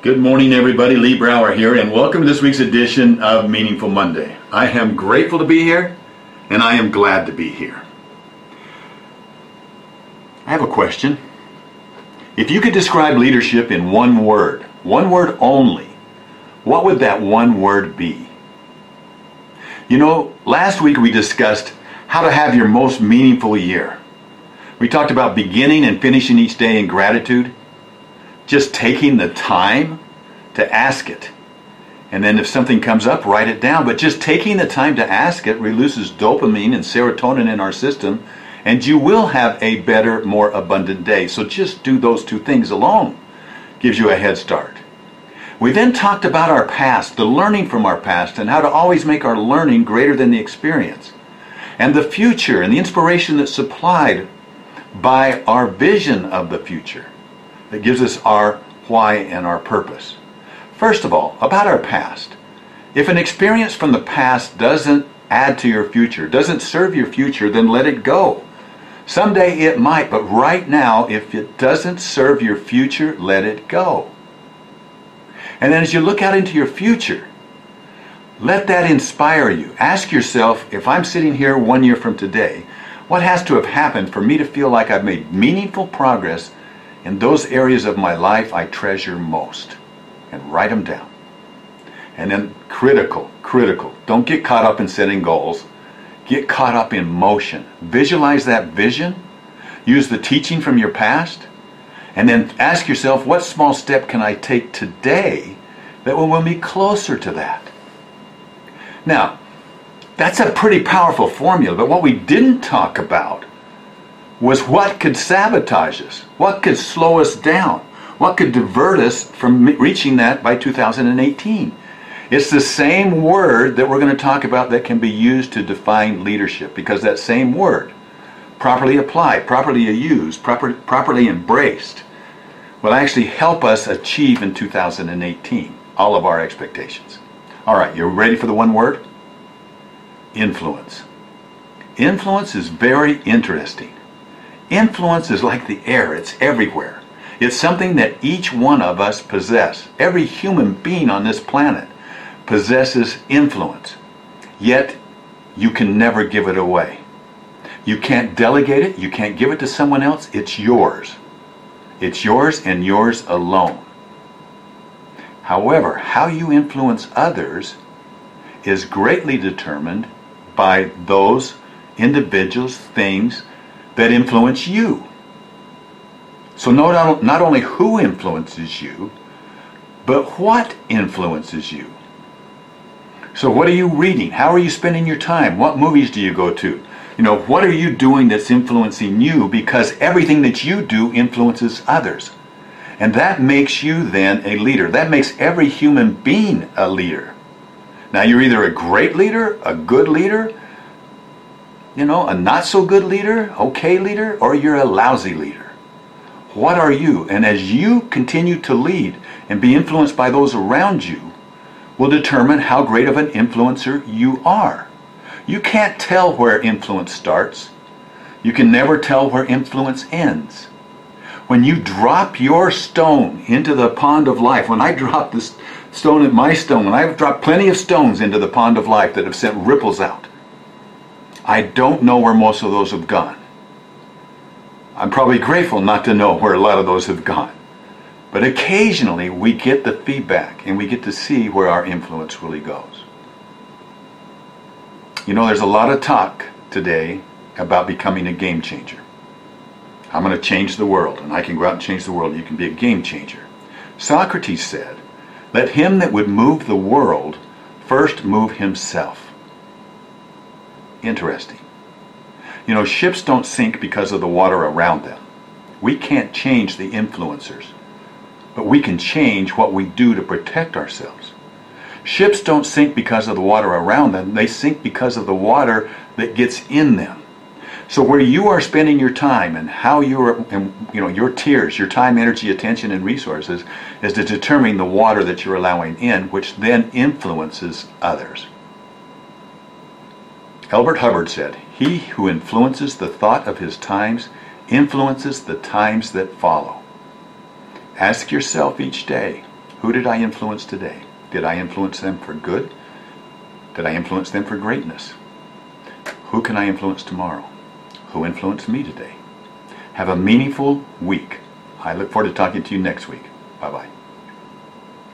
Good morning, everybody. Lee Brower here, and welcome to this week's edition of Meaningful Monday. I am grateful to be here, and I am glad to be here. I have a question. If you could describe leadership in one word, one word only, what would that one word be? You know, last week we discussed how to have your most meaningful year. We talked about beginning and finishing each day in gratitude just taking the time to ask it. And then if something comes up, write it down. But just taking the time to ask it releases dopamine and serotonin in our system, and you will have a better, more abundant day. So just do those two things alone. Gives you a head start. We then talked about our past, the learning from our past, and how to always make our learning greater than the experience. And the future and the inspiration that's supplied by our vision of the future that gives us our why and our purpose. First of all, about our past. If an experience from the past doesn't add to your future, doesn't serve your future, then let it go. Someday it might, but right now, if it doesn't serve your future, let it go. And then as you look out into your future, let that inspire you. Ask yourself if I'm sitting here one year from today, what has to have happened for me to feel like I've made meaningful progress in those areas of my life I treasure most. And write them down. And then critical, critical. Don't get caught up in setting goals. Get caught up in motion. Visualize that vision. Use the teaching from your past. And then ask yourself, what small step can I take today that will move me closer to that? Now, that's a pretty powerful formula, but what we didn't talk about was what could sabotage us, what could slow us down, what could divert us from reaching that by 2018. It's the same word that we're going to talk about that can be used to define leadership because that same word, properly applied, properly used, proper, properly embraced, will actually help us achieve in 2018 all of our expectations. All right, you're ready for the one word? Influence. Influence is very interesting. Influence is like the air, it's everywhere. It's something that each one of us possess. Every human being on this planet possesses influence. Yet, you can never give it away. You can't delegate it, you can't give it to someone else, it's yours. It's yours and yours alone. However, how you influence others is greatly determined by those individuals, things, that influence you. So not, not only who influences you, but what influences you. So what are you reading? How are you spending your time? What movies do you go to? You know, what are you doing that's influencing you? Because everything that you do influences others. And that makes you then a leader. That makes every human being a leader. Now, you're either a great leader, a good leader, you know, a not so good leader, okay leader, or you're a lousy leader? What are you? And as you continue to lead and be influenced by those around you, will determine how great of an influencer you are. You can't tell where influence starts. You can never tell where influence ends. When you drop your stone into the pond of life, when I drop this stone at my stone, when I've dropped plenty of stones into the pond of life that have sent ripples out, I don't know where most of those have gone. I'm probably grateful not to know where a lot of those have gone. But occasionally we get the feedback and we get to see where our influence really goes. You know, there's a lot of talk today about becoming a game changer. I'm going to change the world, and I can go out and change the world. You can be a game changer. Socrates said, Let him that would move the world first move himself. Interesting. You know, ships don't sink because of the water around them. We can't change the influencers, but we can change what we do to protect ourselves. Ships don't sink because of the water around them, they sink because of the water that gets in them. So where you are spending your time and how you're, you know, your tears, your time, energy, attention, and resources is to determine the water that you're allowing in, which then influences others. Elbert Hubbard said, He who influences the thought of his times influences the times that follow. Ask yourself each day, Who did I influence today? Did I influence them for good? Did I influence them for greatness? Who can I influence tomorrow? Who influenced me today? Have a meaningful week. I look forward to talking to you next week. Bye bye.